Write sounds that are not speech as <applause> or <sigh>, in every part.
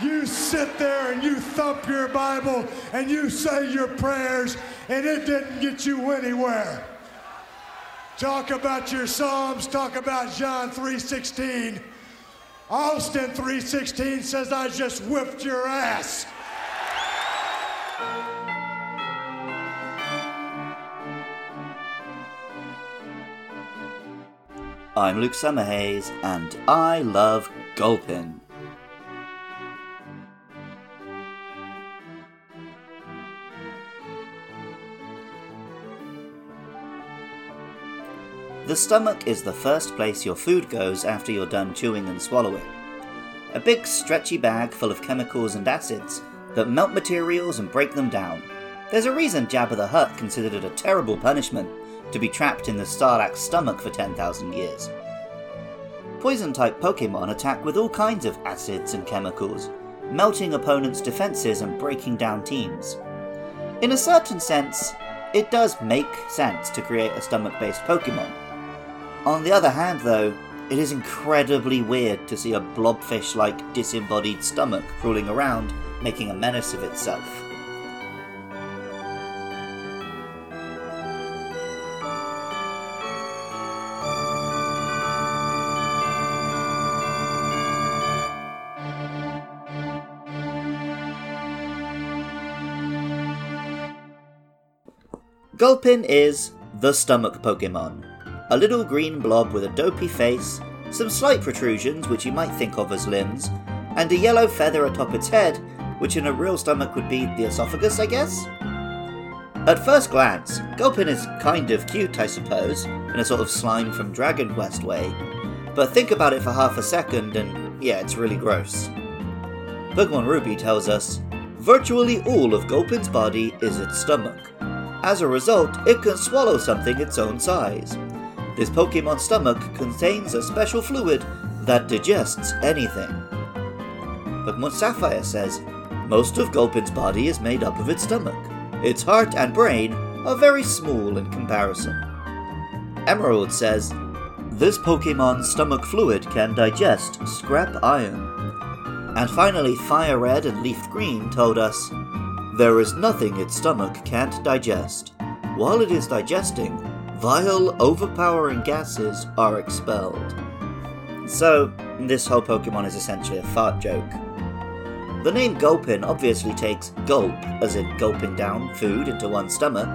You sit there and you thump your Bible and you say your prayers, and it didn't get you anywhere. Talk about your Psalms, talk about John 3:16. Austin 3:16 says I just whipped your ass. I'm Luke Summerhays, and I love Gulpin. The stomach is the first place your food goes after you're done chewing and swallowing. A big stretchy bag full of chemicals and acids that melt materials and break them down. There's a reason Jabba the Hutt considered it a terrible punishment to be trapped in the Sarlacc's stomach for 10,000 years. Poison type Pokemon attack with all kinds of acids and chemicals, melting opponents' defenses and breaking down teams. In a certain sense, it does make sense to create a stomach based Pokemon. On the other hand, though, it is incredibly weird to see a blobfish like disembodied stomach crawling around, making a menace of itself. Gulpin is the stomach Pokemon. A little green blob with a dopey face, some slight protrusions which you might think of as limbs, and a yellow feather atop its head, which in a real stomach would be the esophagus, I guess? At first glance, Gulpin is kind of cute, I suppose, in a sort of slime from Dragon Quest way, but think about it for half a second and yeah, it's really gross. Pokemon Ruby tells us virtually all of Gulpin's body is its stomach. As a result, it can swallow something its own size. This Pokemon's stomach contains a special fluid that digests anything. Pokemon Sapphire says most of Gulpin's body is made up of its stomach. Its heart and brain are very small in comparison. Emerald says this Pokemon's stomach fluid can digest scrap iron. And finally, Fire Red and Leaf Green told us there is nothing its stomach can't digest. While it is digesting, vile, overpowering gases are expelled. So, this whole Pokemon is essentially a fart joke. The name Gulpin obviously takes gulp, as in gulping down food into one's stomach,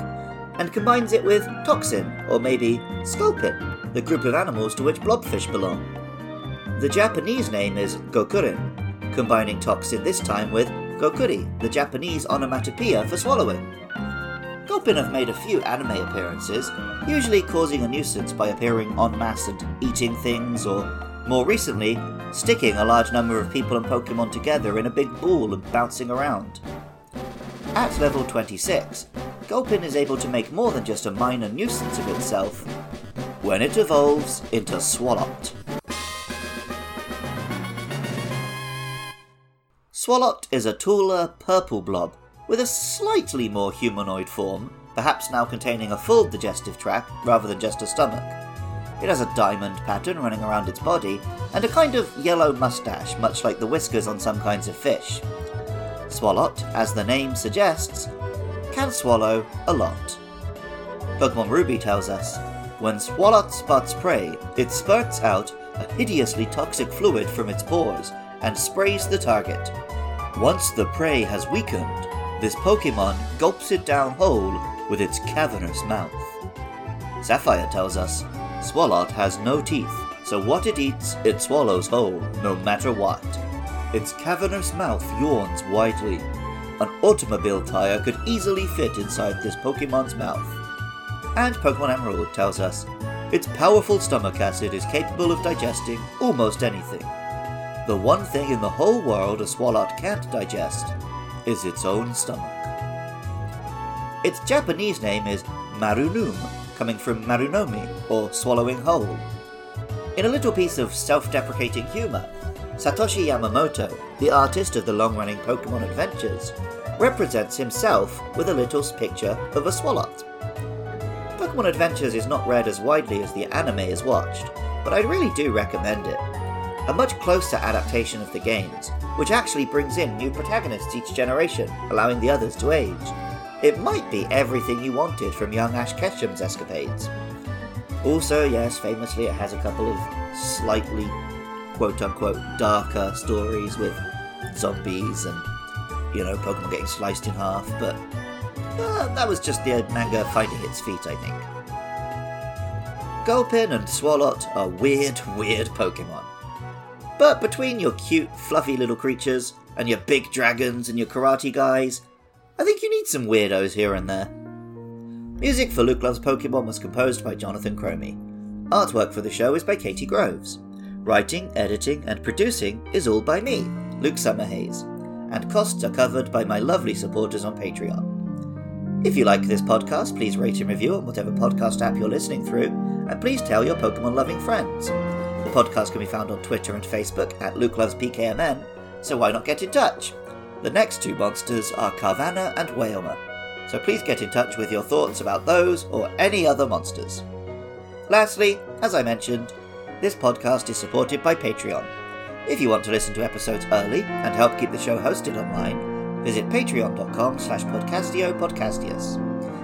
and combines it with toxin, or maybe sculpin, the group of animals to which blobfish belong. The Japanese name is Gokurin, combining toxin this time with Gokuri, the Japanese onomatopoeia for swallowing. Gulpin have made a few anime appearances, usually causing a nuisance by appearing en masse and eating things, or more recently, sticking a large number of people and Pokemon together in a big ball and bouncing around. At level 26, Gulpin is able to make more than just a minor nuisance of itself when it evolves into Swalot. Swalot is a taller, purple blob with a slightly more humanoid form, perhaps now containing a full digestive tract rather than just a stomach. It has a diamond pattern running around its body and a kind of yellow mustache, much like the whiskers on some kinds of fish. Swalot, as the name suggests, can swallow a lot. Pokemon Ruby tells us when Swalot spots prey, it spurts out a hideously toxic fluid from its pores and sprays the target. Once the prey has weakened, this Pokemon gulps it down whole with its cavernous mouth. Sapphire tells us Swalot has no teeth, so what it eats, it swallows whole, no matter what. Its cavernous mouth yawns widely. An automobile tire could easily fit inside this Pokemon's mouth. And Pokemon Emerald tells us its powerful stomach acid is capable of digesting almost anything. The one thing in the whole world a Swalot can't digest is its own stomach. Its Japanese name is Marunoom, coming from Marunomi, or swallowing whole. In a little piece of self deprecating humour, Satoshi Yamamoto, the artist of the long running Pokemon adventures, represents himself with a little picture of a swalot. Pokemon Adventures is not read as widely as the anime is watched, but I really do recommend it. A much closer adaptation of the games, which actually brings in new protagonists each generation, allowing the others to age. It might be everything you wanted from young Ash Ketchum's escapades. Also, yes, famously, it has a couple of slightly quote unquote darker stories with zombies and, you know, Pokemon getting sliced in half, but uh, that was just the manga finding its feet, I think. Gulpin and Swalot are weird, <laughs> weird Pokemon. But between your cute, fluffy little creatures and your big dragons and your karate guys, I think you need some weirdos here and there. Music for Luke Loves Pokemon was composed by Jonathan Cromie. Artwork for the show is by Katie Groves. Writing, editing, and producing is all by me, Luke Summerhays, and costs are covered by my lovely supporters on Patreon. If you like this podcast, please rate and review on whatever podcast app you're listening through, and please tell your Pokemon loving friends. Podcast can be found on Twitter and Facebook at Luke Loves PKMN, so why not get in touch? The next two monsters are Carvanha and Wailmer, so please get in touch with your thoughts about those or any other monsters. Lastly, as I mentioned, this podcast is supported by Patreon. If you want to listen to episodes early and help keep the show hosted online, visit patreon.com slash podcastio podcastius.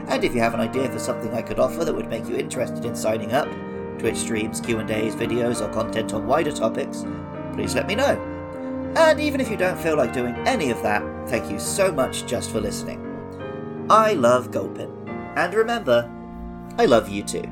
And if you have an idea for something I could offer that would make you interested in signing up, Twitch streams, Q&As, videos, or content on wider topics, please let me know. And even if you don't feel like doing any of that, thank you so much just for listening. I love Gulpin. And remember, I love you too.